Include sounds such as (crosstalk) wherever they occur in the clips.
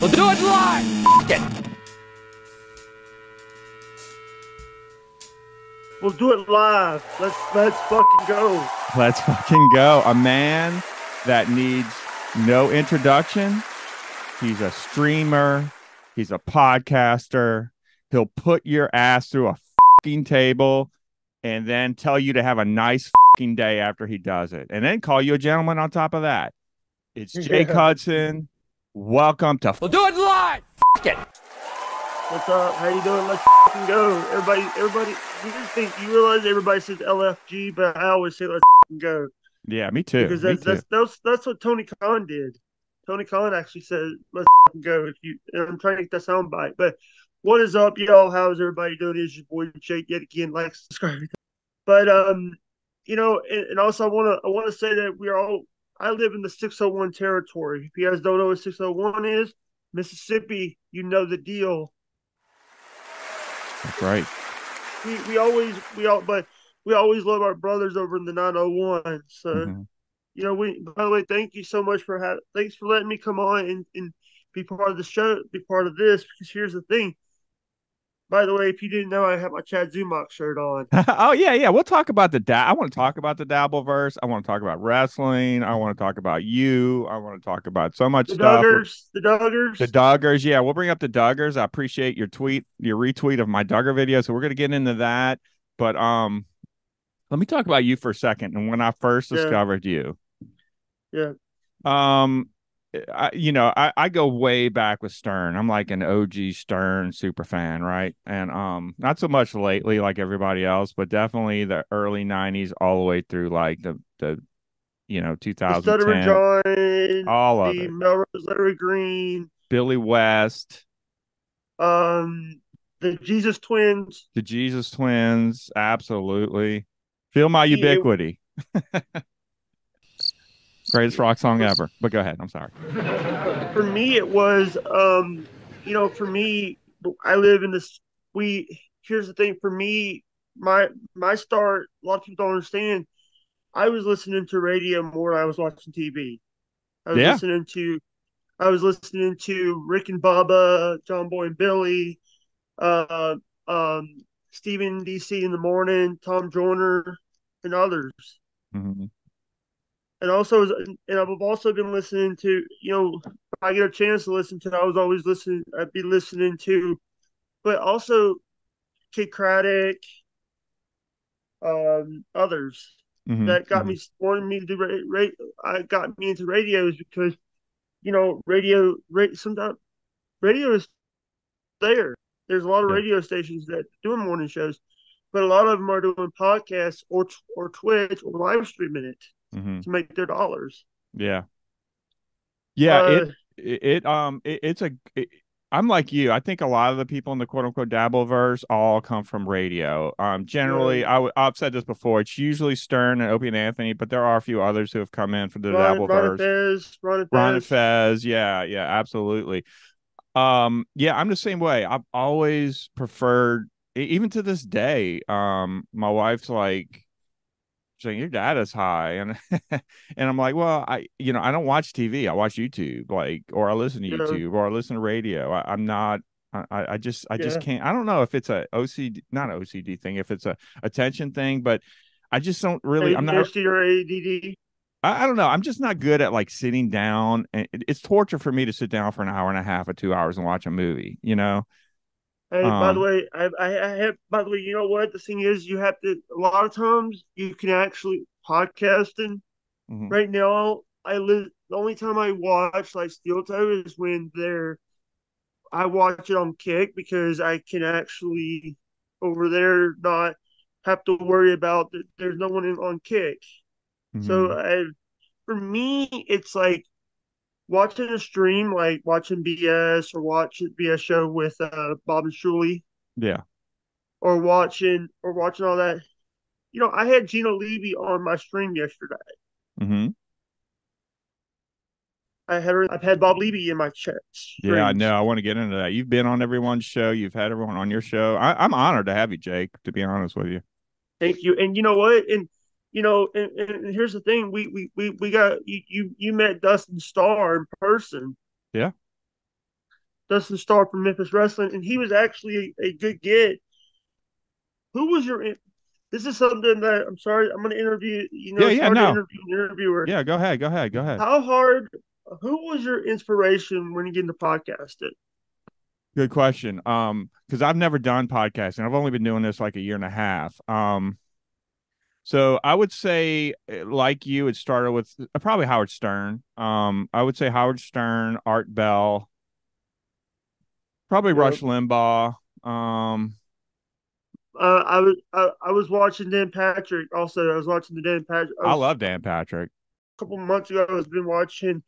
We'll do it live. F- it. We'll do it live. Let's let's fucking go. Let's fucking go. A man that needs no introduction. He's a streamer. He's a podcaster. He'll put your ass through a fucking table and then tell you to have a nice fucking day after he does it. And then call you a gentleman on top of that. It's Jake (laughs) Yeah. Hudson. Welcome to We'll do it live. F- it. What's up? How you doing? Let's fucking go. Everybody, everybody. You just think you realize everybody says LFG, but I always say let's fucking go Yeah, me too. because me that's too. that's that's that's what Tony Khan did. Tony Khan actually said let's fucking go. If you, and I'm trying to get that sound bite, but what is up, y'all? How's everybody doing? It's your boy Jake yet again. Like, subscribe. But um, you know, and, and also I want to I want to say that we are all. I live in the 601 territory. If you guys don't know what 601 is, Mississippi, you know the deal. That's right. we, we always we all but we always love our brothers over in the 901 so Mhm. you know we by the way thank you so much for having thanks for letting me come on and, and be part of the show be part of this because here's the thing by the way if you didn't know i have my chad zumock shirt on (laughs) oh yeah, yeah. We'll talk about the da- I want to talk about the Dabbleverse. I want to talk about wrestling. I want to talk about you. I want to talk about so much the stuff. duggars the duggars The Duggars, yeah, we'll bring up the Duggars. I appreciate your tweet, your retweet of my Duggar video. So we're gonna get into that. But um, let me talk about you for a second. And when I first Yeah. discovered you, yeah um, I, you know, I, I go way back with Stern. I'm like an OG Stern super fan, right? And um, not so much lately like everybody else, but definitely the early '90s all the way through like the the, you know, the stutter 2010, john all of the it. melrose larry green Billy West. um the jesus twins The Jesus Twins, absolutely. Feel my ubiquity. (laughs) Greatest rock song ever. But go ahead. I'm sorry. for me it was um you know for me i live in this we here's the thing for me my my start a lot of people don't understand i was listening to radio more than i was watching tv i was Yeah. listening to i was listening to rick and bubba john boy and billy uh um stephen dc in the morning tom joyner and others Mhm. And also and I've also been listening to you know if I get a chance to listen to I was always listening I'd be listening to but also Kidd Kraddick um others Mhm. that got me wanted me to do ra- ra- I got me into radios because you know radio ra- sometimes radio is there there's a lot of Yeah. radio stations that doing morning shows but a lot of them are doing podcasts or or Twitch or live streaming it Mhm. to make their dollars Yeah. Yeah. Uh, it, it, um, it, it's a, it, I'm like you. I think a lot of the people in the quote unquote Dabbleverse all come from radio. Um, generally, I w- I've said this before. It's usually Stern and Opie and Anthony, but there are a few others who have come in from the Ron, Ron Dabbleverse. Fez, Ron Fez. Ron and Fez, yeah, yeah, absolutely. Um, yeah, I'm the same way. I've always preferred, even to this day. Um, my wife's like saying your dad is high, and (laughs) and I'm like, well, I, you know, I don't watch TV. I watch YouTube, like, or I listen to Yeah. YouTube, or I listen to radio. I, I'm not. I, I just I just can't. I don't know if it's a OCD, not an OCD thing, if it's a attention thing, but I just don't really. I'm not. ADD. I, I don't know. I'm just not good at like sitting down. And it, it's torture for me to sit down for an hour and a half or two hours and watch a movie. You know? Hey, by Um, the way, I, I, I have. By the way, you know what the thing is? You have to. A lot of times, you can actually podcasting. Mhm. Right now, I live. The only time I watch like Steel Toe is when they're. I watch it on Kick because I can actually over there not have to worry about that. There's no one in, on Kick. So Mhm. I, for me, it's like watching a stream, like watching BS or watching BS show with uh, Bob and Shuli, yeah. or watching or watching all that. You know, I had Gina Levy on my stream yesterday. hmm I had her. I've had Bob Levy in my chat. Yeah, I know. I want to get into that. You've been on everyone's show. You've had everyone on your show. I, I'm honored to have you, Jake. To be honest with you. Thank you. And you know what? And you know, and, and here's the thing: we we we, we got you, you you met Dustin Starr in person. Yeah. Dustin Starr from Memphis Wrestling, and he was actually a, a good get. Who was your? This is something that I'm sorry. I'm going to interview. You know, Yeah, yeah, no. interview interviewer. Yeah, go ahead. Go ahead. Go ahead. How hard? Who was your inspiration when you get into podcasting? Good question. Um, because I've never done podcasting. I've only been doing this like a year and a half. Um, so I would say, eh, like you, it started with uh, probably Howard Stern. Um, I would say Howard Stern, Art Bell, probably Yep. Rush Limbaugh. Um, Uh, I was I, I was watching Dan Patrick. Also, I was watching the Dan Patrick. I was- love Dan Patrick. a couple months ago, I was been watching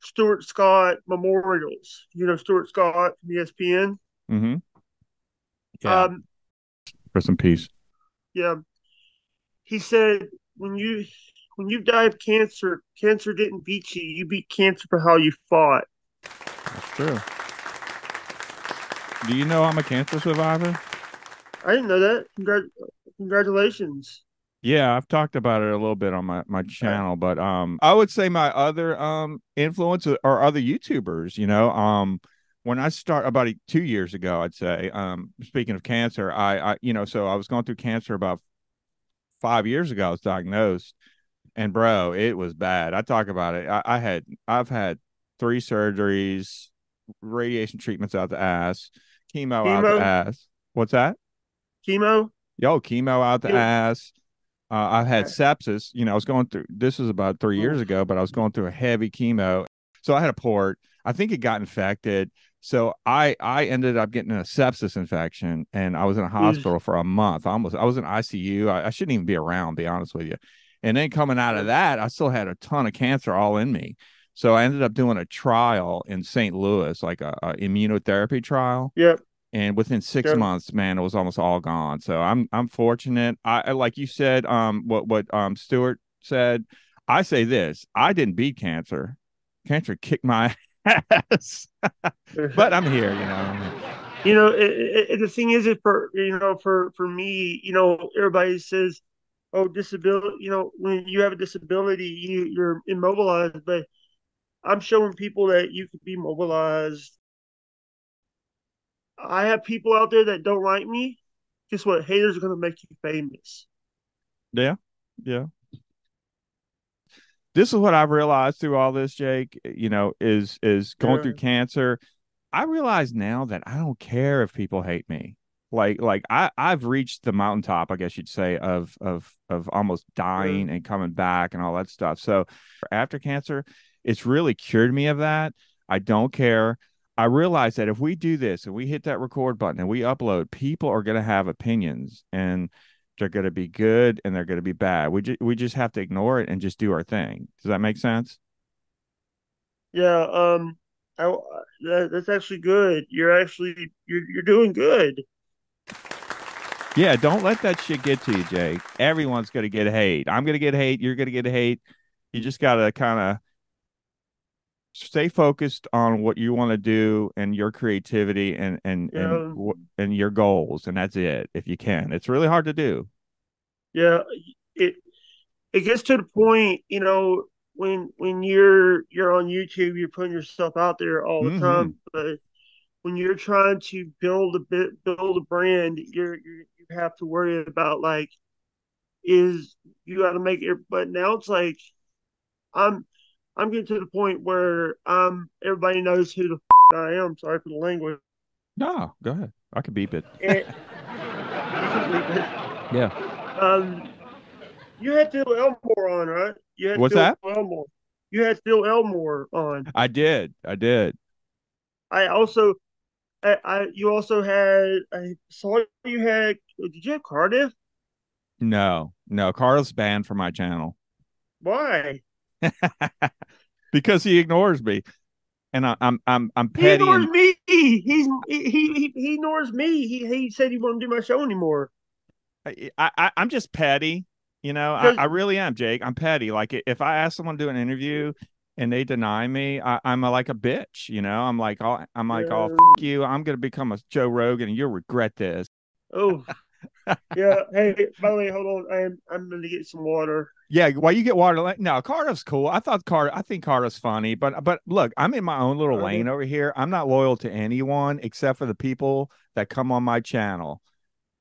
Stuart Scott memorials. You know Stuart Scott from ESPN. Mm-hmm. Yeah. Um, Rest in peace. yeah. He said when you when you die of cancer, cancer didn't beat you. You beat cancer for how you fought. That's true. Do you know I'm a cancer survivor? I didn't know that. Congrat- congratulations. Yeah, I've talked about it a little bit on my, my channel, but um I would say my other um influence are other YouTubers, you know. Um when I start about 2 years ago, I'd say um speaking of cancer, I I you know, so I was going through cancer about 5 years ago I was diagnosed and bro, it was bad. I talk about it. I, I had I've had 3 surgeries, radiation treatments out the ass, chemo, out the ass. What's that? Chemo. yo, chemo out the Yeah. ass. Uh, I've had sepsis. You know, I was going through. This was about three years ago, but I was going through a heavy chemo. So I had a port. I think it got infected. So I I ended up getting a sepsis infection, and I was in a hospital for a month. I almost I was in ICU. I, I shouldn't even be around, be honest with you. And then coming out of that, I still had a ton of cancer all in me. So I ended up doing a trial in St. Louis, like a, a immunotherapy trial Yep. and within six Yep. months man it was almost all gone so i'm i'm fortunate i like you said um what what um stuart said i say this i didn't beat cancer cancer kicked my (laughs) ass (laughs) but i'm here you know you know, it, it, the thing is, it for you know, for for me, you know, everybody says, "Oh, disability." You know, when you have a disability, you you're immobilized. But I'm showing people that you can be mobilized. I have people out there that don't like me. Guess what? Haters are gonna make you famous. yeah yeah this is what i've realized through all this jake you know is is going through cancer. I realize now that i don't care if people hate me. Like like i i've reached the mountaintop i guess you'd say of of of almost dying and coming back and all that stuff. So after cancer it's really cured me of that. I don't care. I realize that if we do this and we hit that record button and we upload people are going to have opinions. And they're going to be good and they're going to be bad we just we just have to ignore it and just do our thing does that make sense Yeah. Um. I, that, that's actually good. You're actually you're you're doing good. Yeah, don't let that shit get to you, Jake. Everyone's gonna get hate. I'm gonna get hate. You're gonna get hate. You just gotta kind of stay focused on what you want to do and your creativity and and Yeah. and and your goals, and that's it. If you can, it's really hard to do. Yeah, it it gets to the point, you know, when when you're you're on YouTube, you're putting yourself out there all the Mhm. time, but when you're trying to build a bit build a brand, you're, you're you have to worry about like is you got to make it. But now it's like I'm I'm getting to the point where um everybody knows who the f- I am. Sorry for the language. No, go ahead. I can beep it. And, (laughs) Yeah. Um, you had Phil Elmore on, right? You had What's Phil that? Elmore. You had Phil Elmore on. I did. I did. I also, I, I you also had. I saw you had. Did you have Cardiff? No, no. Carl's banned from my channel Why? (laughs) because he ignores me, and I, I'm I'm I'm petty. He ignores And, me. He's he, he he ignores me. He he said he wouldn't do my show anymore. I, I I'm just petty. You know, I, I really am, Jake. I'm petty. Like if I ask someone to do an interview and they deny me, I, I'm a, like a bitch. You know, I'm like, oh, I'm like, oh, Yeah. f- you. I'm gonna become a Joe Rogan, and you'll regret this. Oh, (laughs) yeah. Hey, by the way, hold on. I am I'm gonna get some water. Yeah, while you get water, like- no, Cardiff's cool. I thought Cardiff, I think Cardiff's funny, but but look, I'm in my own little Okay. lane over here. I'm not loyal to anyone except for the people that come on my channel,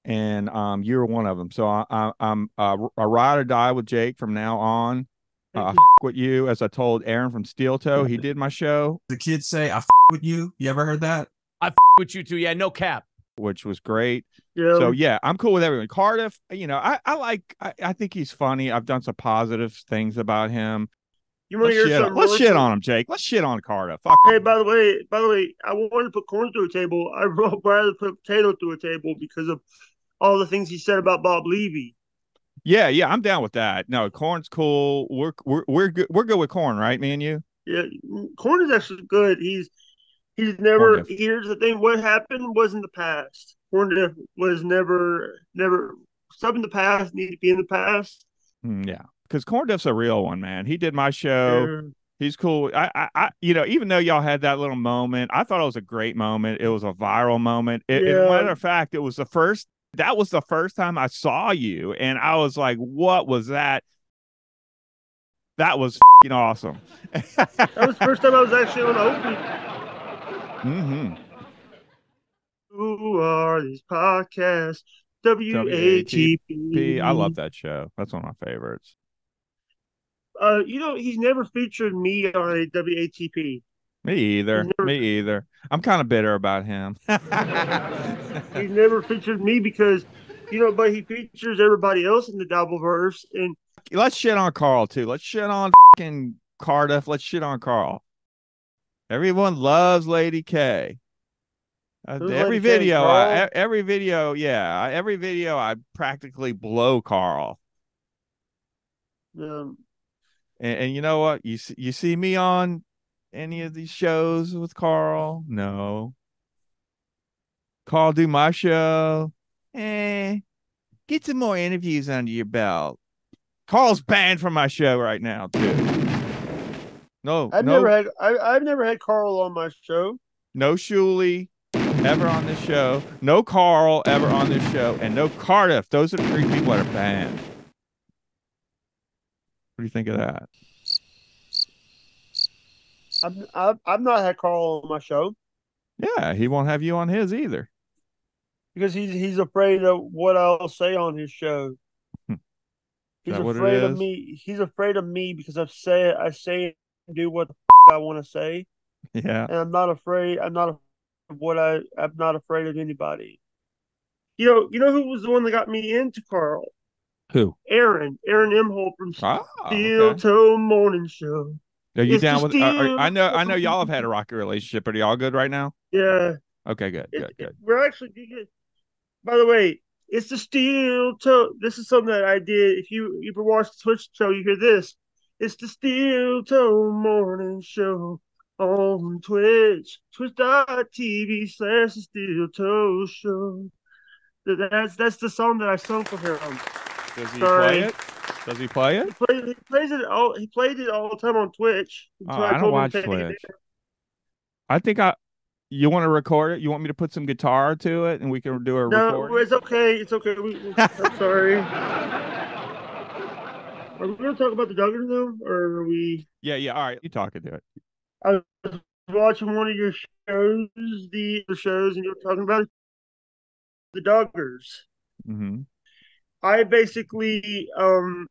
and um, you're one of them. So I, I, I'm uh, a ride or die with Jake from now on. Uh, I Thank with you, as I told Aaron from Steel Toe, he did my show, The kids say, I f- with you. You ever heard that? I with you too. yeah, no cap. Which was great. Yeah. So yeah, I'm cool with everyone. Cardiff, you know, I, I like I, I think he's funny. I've done some positive things about him. you want Let's, to hear shit, something? let's shit on him, Jake. Let's shit on Cardiff. Fuck Hey, him. by the way, by the way, I wanted to put corn through a table. (laughs) I would rather put potato through a table because of all the things he said about Bob Levy. Yeah, yeah, I'm down with that. No, corn's cool. We're we're we're good. We're good with corn, right, me and you? Yeah, corn is actually good. He's he's never. Here's the thing: what happened was in the past. cornduff was never, never. Stuff in the past need to be in the past. Mm, yeah, because corn diff's a real one, man. He did my show. Yeah. He's cool. I, I, I, you know, even though y'all had that little moment, I thought it was a great moment. It was a viral moment. It, Yeah. A matter of fact, it was the first. That was the first time I saw you, and I was like, "What was that?" That was fing awesome. That was the first time I was actually on opening. Hmm Who are these podcasts? WATP. I love that show. That's one of my favorites. Uh, you know, he's never featured me on a WATP. Me either. Never- Me either. I'm kind of bitter about him. (laughs) He's never featured me because, you know, but he features everybody else in the Dabbleverse, and Let's shit on Carl too. Let's shit on fucking Cardiff. Let's shit on Carl. Everyone loves Lady K. Uh, every Lady video, I, Carl? e- every video, yeah, every video, I practically blow Carl. um, And, and you know what? You see, you see me on any of these shows with Carl? No. Carl do my show. Eh. Get some more interviews under your belt. Carl's banned from my show right now, too. No, I've no, never had I, I've never had Carl on my show. no Shuli ever on this show. No Carl ever on this show, and no Cardiff. Those are three people that are banned. What do you think of that? I've, I've I've not had Carl on my show Yeah, he won't have you on his either. because he's he's afraid of what I'll say on his show. Hmm. He's that what it afraid of me. He's afraid of me because I've said I say do what the f- I want to say, Yeah. and I'm not afraid. I'm not of what I. I'm not afraid of anybody. You know. You know who was the one that got me into Carl? Who? Aaron. Aaron Imholte from Ah, Steel okay. Toe Morning Show. Are you It's down with? Are, are- I know. I know y'all have had a rocky relationship. Are y'all good right now? Yeah. Okay, good, It- good, good. We're actually good. By the way, it's the steel toe. This is something that I did. If you you ever watch the Twitch show, you hear this. It's the steel toe morning show on Twitch. Twitch.tv slash the steel toe show. That's that's the song that I sung for him. Does he Sorry. play it? Does he play it? He plays, he plays it all. He played it all the time on Twitch. Oh, So I don't watch to take it Twitch. I think I. You want to record it? You want me to put some guitar to it, and we can do a record? No, recording? it's okay. It's okay. We- I'm sorry. (laughs) Are we going to talk about the Duggars though, or are we Yeah, yeah. All right, you talking to it. I was watching one of your shows, the the shows, and you were talking about the Duggars? hmm I basically, um,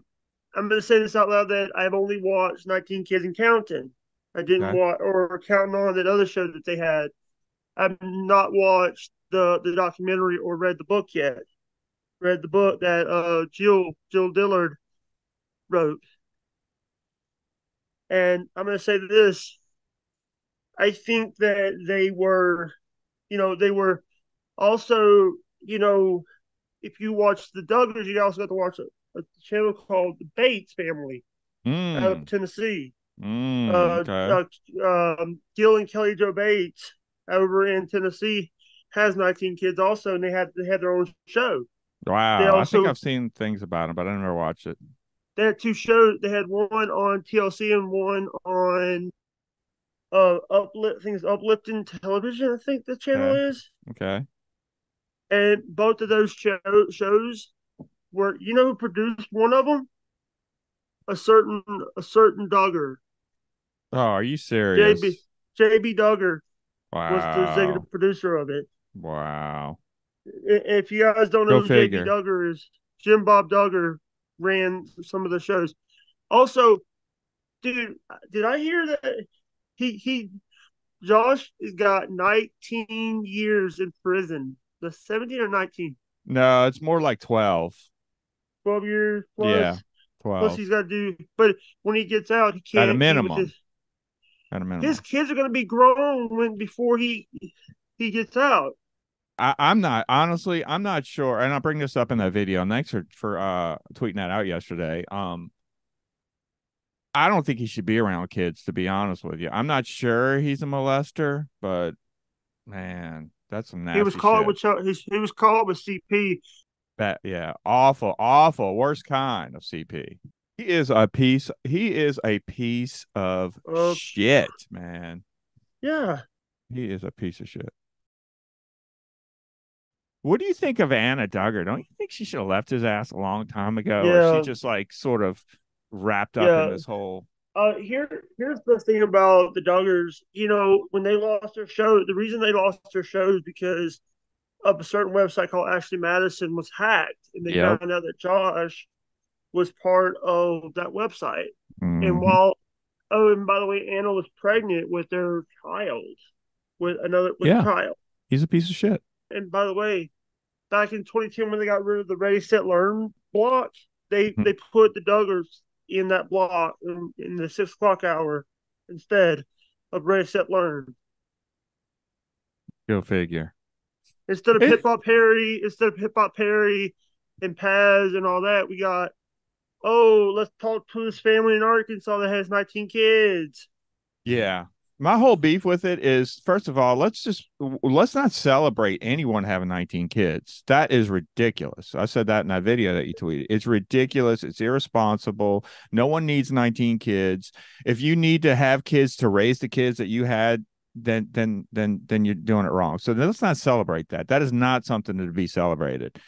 I'm going to say this out loud that I've only watched 19 Kids and Counting. I didn't Okay. watch or counting on that other show that they had. I've not watched the the documentary or read the book yet. Read the book that uh Jill Jill Dillard wrote. And I'm going to say this. I think that they were, you know, they were also, you know, if you watch the Duggars, you also got to watch a, a channel called the Bates Family out Mm, of Tennessee. mm, Uh, okay. uh, um, Gil and Kelly Jo Bates over in Tennessee has 19 kids also, and they had they had their own show. wow. they I think I've seen things about them, but I never watched it. They had two shows. They had one on TLC and one on uh uplift things uplifting television. I think the channel Okay. is. Okay. and both of those show, shows were you know who produced one of them? A certain a certain Duggar, Oh, are you serious? JB JB Duggar was the executive producer of it. Wow. If you guys don't know Go who. JB Duggar is, Jim Bob Duggar ran some of the shows. Also, dude, did I hear that he he Josh has got 19 years in prison? The 17 or 19? No, it's more like 12. 12 years plus. Yeah, Plus 12 he's got to do, but when he gets out, he can't. At a minimum. His, at a minimum. his kids are going to be grown when before he he gets out. I, I'm not honestly, I'm not sure, and I'll bring this up in that video. And thanks for for uh tweeting that out yesterday. Um, I don't think he should be around kids, to be honest with you. I'm not sure he's a molester, but man, that's some nasty. he was caught with he was caught with CP. that. Yeah, awful, awful, worst kind of CP. He is a piece. He is a piece of Uh, shit, man. Yeah, He is a piece of shit. What do you think of Anna Duggar? Don't you think she should have left his ass a long time ago? Or Yeah. she just like sort of wrapped up Yeah. in this whole Uh, here, here's the thing about the Duggars. You know, when they lost their show, the reason they lost their show is because of a certain website called Ashley Madison was hacked, and they Yep. found out that Josh was part of that website. And Mhm. while, oh, and by the way, Anna was pregnant with their child, with another with Yeah. child. he's a piece of shit. And by the way, back in 2010 when they got rid of the Ready Set Learn block, they Hmm. they put the Duggars in that block in, in the six o'clock hour instead of Ready Set Learn. Go figure. Instead of It- Hip Hop Harry, instead of Hip Hop Harry and Paz and all that, we got oh, let's talk to this family in Arkansas that has 19 kids. Yeah. My whole beef with it is first of all, let's just let's not celebrate anyone having 19 kids. That is ridiculous. I said that in that video that you tweeted. It's ridiculous. It's irresponsible. No one needs 19 kids. If you need to have kids to raise the kids that you had, then then then then you're doing it wrong. So let's not celebrate that. That is not something to be celebrated.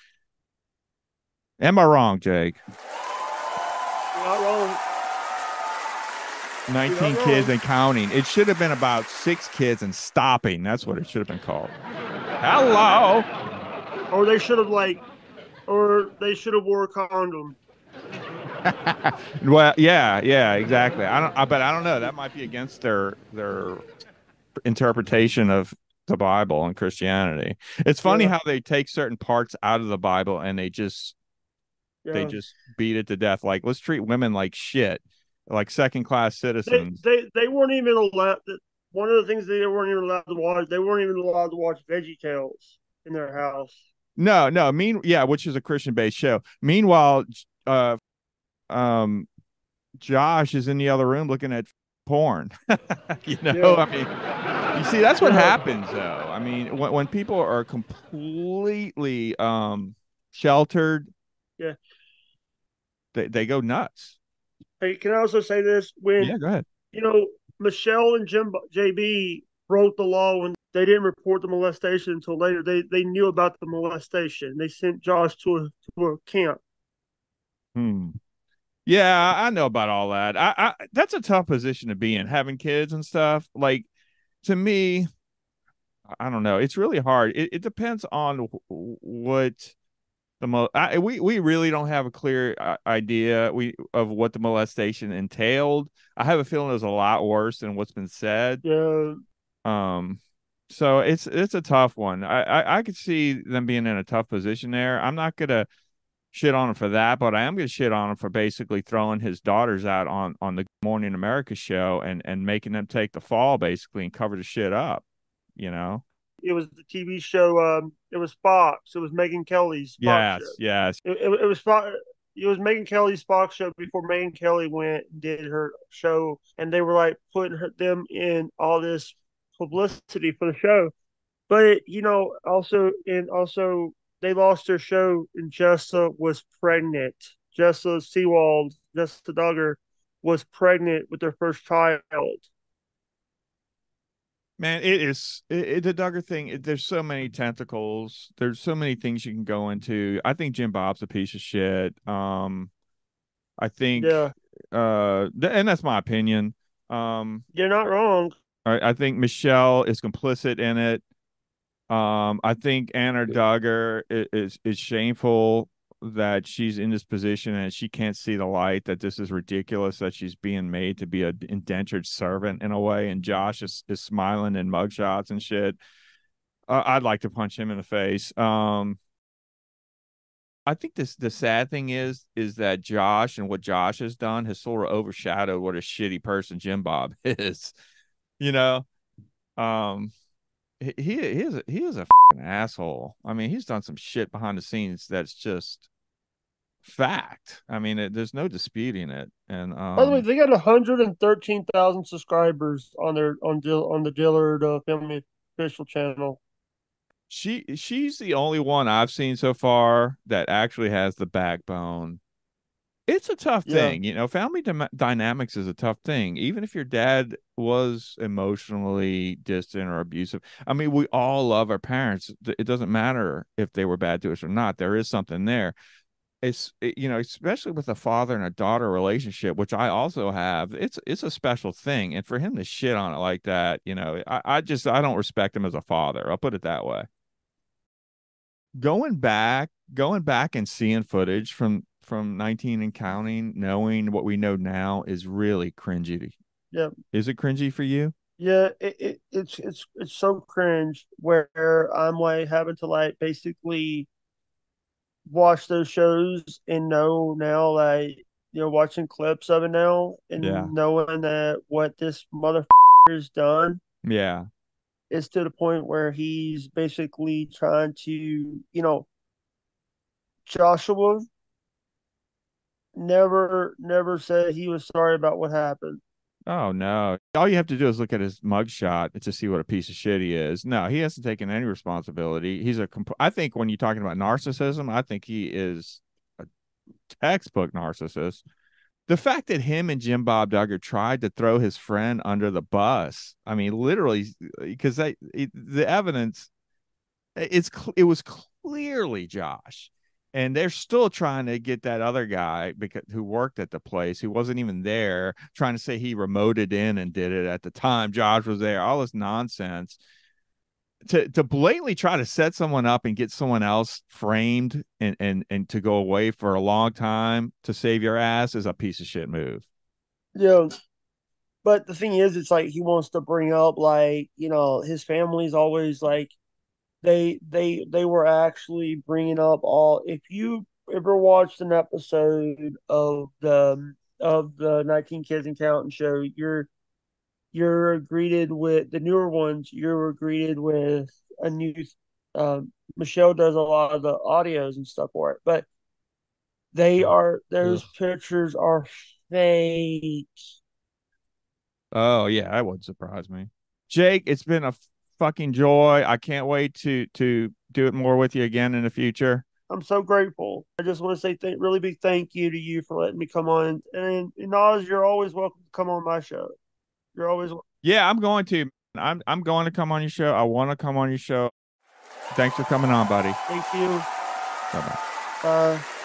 Am I wrong, Jake? You're not wrong. 19 kids and counting. It should have been about six kids and stopping. That's what it should have been called. Hello. Or they should have like, or they should have wore a condom. (laughs) well, yeah, yeah, exactly. I don't, I, but I don't know. That might be against their their interpretation of the Bible and Christianity. It's funny Yeah. how they take certain parts out of the Bible and they just Yeah. they just beat it to death. Like let's treat women like shit, like second class citizens. they they weren't even allowed. One of the things they weren't even allowed to watch. They weren't even allowed to watch Veggie Tales in their house. No, no. Mean, yeah, which is a Christian based show. Meanwhile, uh, um, Josh is in the other room looking at porn. (laughs) you know, Yeah. I mean, you see, that's what happens, though. I mean, when when people are completely um sheltered, Yeah. they they go nuts. Hey, can I also say this? When Yeah, go ahead. you know Michelle and Jim JB broke the law when they didn't report the molestation until later. They they knew about the molestation. They sent Josh to a to a camp. Hmm. Yeah, I know about all that. I, I that's a tough position to be in, having kids and stuff. Like to me, I don't know. It's really hard. It, it depends on wh- what the mo. I, we we really don't have a clear uh, idea we of what the molestation entailed. I have a feeling it was a lot worse than what's been said. Yeah, Um, so it's it's a tough one. I, I I could see them being in a tough position there. I'm not gonna shit on him for that, but I am gonna shit on him for basically throwing his daughters out on on the Morning America show and and making them take the fall basically and cover the shit up. You know? It was the TV show. Um, it was Fox. It was Megyn Kelly's. Fox Yes, show. yes. It, it, it was Fox. It was Megyn Kelly's Fox show before Megyn Kelly went and did her show, and they were like putting her, them in all this publicity for the show. But you know, also and also they lost their show, and Jessa was pregnant. Jessa Seewald, Jessa Duggar, was pregnant with their first child. Man, it is it, it- the Duggar thing. It, there's so many tentacles. There's so many things you can go into. I think Jim Bob's a piece of shit. Um, I think, Yeah, uh, th- and that's my opinion. Um, you're not wrong. I, I think Michelle is complicit in it. Um, I think Anna Duggar is, is is shameful that she's in this position and she can't see the light. That this is ridiculous. That she's being made to be an indentured servant in a way. And Josh is, is smiling in mugshots and shit. Uh, I'd like to punch him in the face. Um, I think this the sad thing is is that Josh and what Josh has done has sort of overshadowed what a shitty person Jim Bob (laughs) is. You know, um, he he is he is a asshole. I mean, he's done some shit behind the scenes that's just fact. I mean, it, there's no disputing it. And um, By the way, they got 113,000 subscribers on their on Dill, on the Dillard uh, Family official channel. she she's the only one I've seen so far that actually has the backbone. It's a tough Yeah. thing, you know. Family dy- dynamics is a tough thing, even if your dad was emotionally distant or abusive. I mean, we all love our parents. It doesn't matter if they were bad to us or not. There is something there. It's it- you know, especially with a father and a daughter relationship, which I also have. It's it's a special thing, and for him to shit on it like that, you know, I, I just I don't respect him as a father. I'll put it that way going back going back and seeing footage from from 19 and counting knowing what we know now is really cringy Yeah. is it cringy for you Yeah, it, it it's it's it's so cringe where I'm like having to like basically watch those shows and know now like you know watching clips of it now and Yeah. knowing that what this motherfucker has done yeah is to the point where he's basically trying to you know Joshua never never said he was sorry about what happened. Oh no. All you have to do is look at his mugshot to see what a piece of shit he is. No he hasn't taken any responsibility. He's a comp- i think when you're talking about narcissism i think he is a textbook narcissist. The fact that him and Jim Bob Duggar tried to throw his friend under the bus, I mean, literally, because the evidence, it's it was clearly Josh, and they're still trying to get that other guy because who worked at the place who wasn't even there, trying to say he remoted in and did it at the time Josh was there. All this nonsense to to blatantly try to set someone up and get someone else framed and and and to go away for a long time to save your ass is a piece of shit move. Yeah. But the thing is, it's like he wants to bring up like, you know, his family's always like they they they were actually bringing up all if you ever watched an episode of the of the 19 Kids and Counting show, you're you're greeted with the newer ones, you're greeted with a new um Michelle does a lot of the audios and stuff for it, but they are those Ugh. pictures are fake. Oh yeah, that wouldn't surprise me. Jake, it's been a fucking joy. I can't wait to to do it more with you again in the future. I'm so grateful. I just want to say th- really big thank you to you for letting me come on. And, and Oz, you're always welcome to come on my show. You're always Yeah, I'm going to. I'm I'm going to come on your show. I want to come on your show. Thanks for coming on, buddy. thank you. Bye bye. Bye.